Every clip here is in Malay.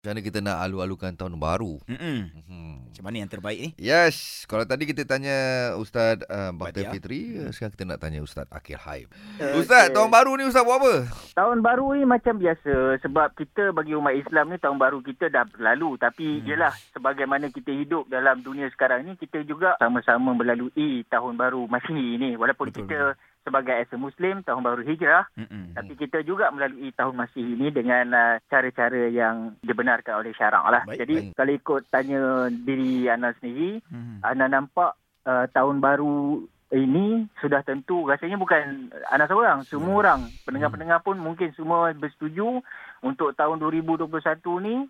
Macam mana kita nak alu-alukan tahun baru? Mm-mm. Hmm. Macam mana yang terbaik ni? Yes, kalau tadi kita tanya Ustaz uh, Bakhtiar Badia. Fitri, uh, sekarang kita nak tanya Ustaz Akil Haim. Okey. Ustaz, tahun baru ni Ustaz buat apa? Tahun baru ni macam biasa sebab kita bagi umat Islam ni tahun baru kita dah berlalu tapi hmm. yelah sebagaimana kita hidup dalam dunia sekarang ni kita juga sama-sama melalui tahun baru Masihi ni walaupun Betul. kita sebagai as muslim tahun baru hijrah Mm-mm. tapi kita juga melalui tahun Masihi ni dengan uh, cara-cara yang dibenarkan oleh syarak lah. Baik, Jadi baik. kalau ikut tanya diri Ana sendiri Mm. Ana nampak uh, tahun baru ini sudah tentu rasanya bukan Ana seorang, semua orang pendengar-pendengar pun mungkin semua bersetuju untuk tahun 2021 ni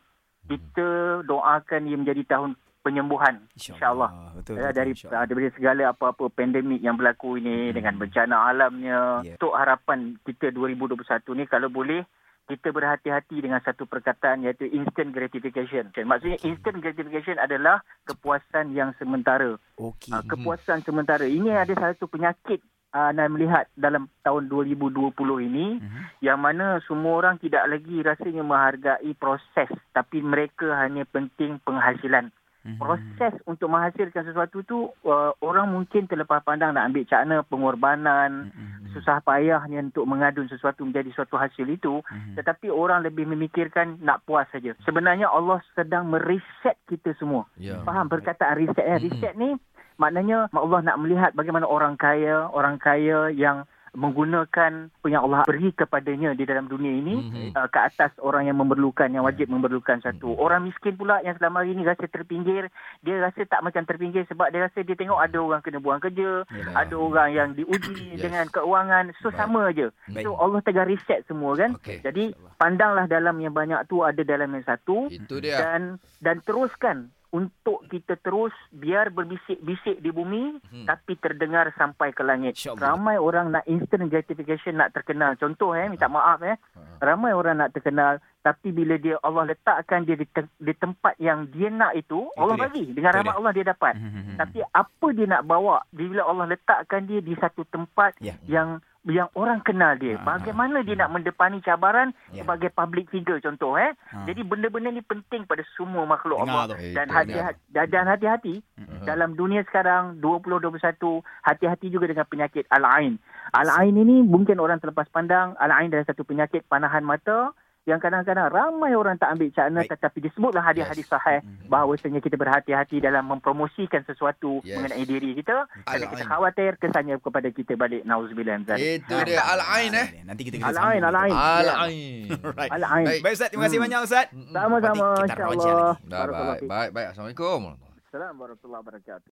kita doakan ia menjadi tahun penyembuhan insyaallah. Betul. Ya, dari insyaAllah. daripada segala apa-apa pandemik yang berlaku ini Hmm. dengan bencana alamnya. Ya. Untuk harapan kita 2021 ni kalau boleh kita berhati-hati dengan satu perkataan iaitu instant gratification. Maksudnya instant gratification adalah kepuasan yang sementara. Okey. Uh, kepuasan sementara. Ini ada satu penyakit uh, anda melihat dalam tahun 2020 ini Mhm. yang mana semua orang tidak lagi rasanya menghargai proses tapi mereka hanya penting penghasilan. Mhm. Proses untuk menghasilkan sesuatu tu uh, orang mungkin terlepas pandang nak ambil cakna pengorbanan, Mhm. susah payahnya untuk mengadun sesuatu menjadi suatu hasil itu Mhm. tetapi orang lebih memikirkan nak puas saja. Sebenarnya Allah sedang mereset kita semua. Ya. Faham perkataan reset? Mm-mm. Reset ni maknanya Allah nak melihat bagaimana orang kaya, orang kaya yang menggunakan apa yang Allah beri kepadanya di dalam dunia ini Mhm. uh, ke atas orang yang memerlukan, yang wajib memerlukan satu. Mhm. Orang miskin pula yang selama ini rasa terpinggir, dia rasa tak macam terpinggir sebab dia rasa dia tengok ada orang kena buang kerja, Yalah. ada orang yang diuji Yes. dengan keuangan. So Baik. sama aja. Baik. So Allah tengah reset semua kan. Okey. Jadi pandanglah dalam yang banyak tu ada dalam yang satu Itu dia. dan dan teruskan untuk kita terus biar berbisik-bisik di bumi Hmm. tapi terdengar sampai ke langit. InsyaAllah. Ramai orang nak instant gratification nak terkenal. Contoh eh minta maaf eh. Ha. Ramai orang nak terkenal tapi bila dia Allah letakkan dia di, te- di tempat yang dia nak itu, Allah dia. bagi. Dengan Itu rahmat. Allah dia dapat. Mhm. Tapi apa dia nak bawa bila Allah letakkan dia di satu tempat Ya. yang yang orang kenal dia. Ha, Bagaimana dia nak mendepani cabaran Ya. sebagai public figure contoh eh. Ha. Jadi benda-benda ni penting pada semua makhluk Dengar Allah tu. Eh, dan itu hati-hati dan hati-hati Mhm. dalam dunia sekarang 2021 hati-hati juga dengan penyakit al-ain. Al-ain ini mungkin orang terlepas pandang al-ain adalah satu penyakit panahan mata yang kadang-kadang ramai orang tak ambil cakna Baik. tetapi disebutlah hadis-hadis Yes. sahih Mhm. bahawasanya kita berhati-hati dalam mempromosikan sesuatu Yes. mengenai diri kita kerana kita khawatir kesannya kepada kita balik nauzubillah. Itu dia Al-Ain eh. Nanti kita kena Al-ain, al-ain. Al-Ain. Alright. Al-ain. Baik. Baik Ustaz, terima kasih Hmm. banyak Ustaz. Sama-sama Nanti kita roja insya-Allah. lagi. Dah baik. Baik, baik. Assalamualaikum. Assalamualaikum warahmatullahi wabarakatuh.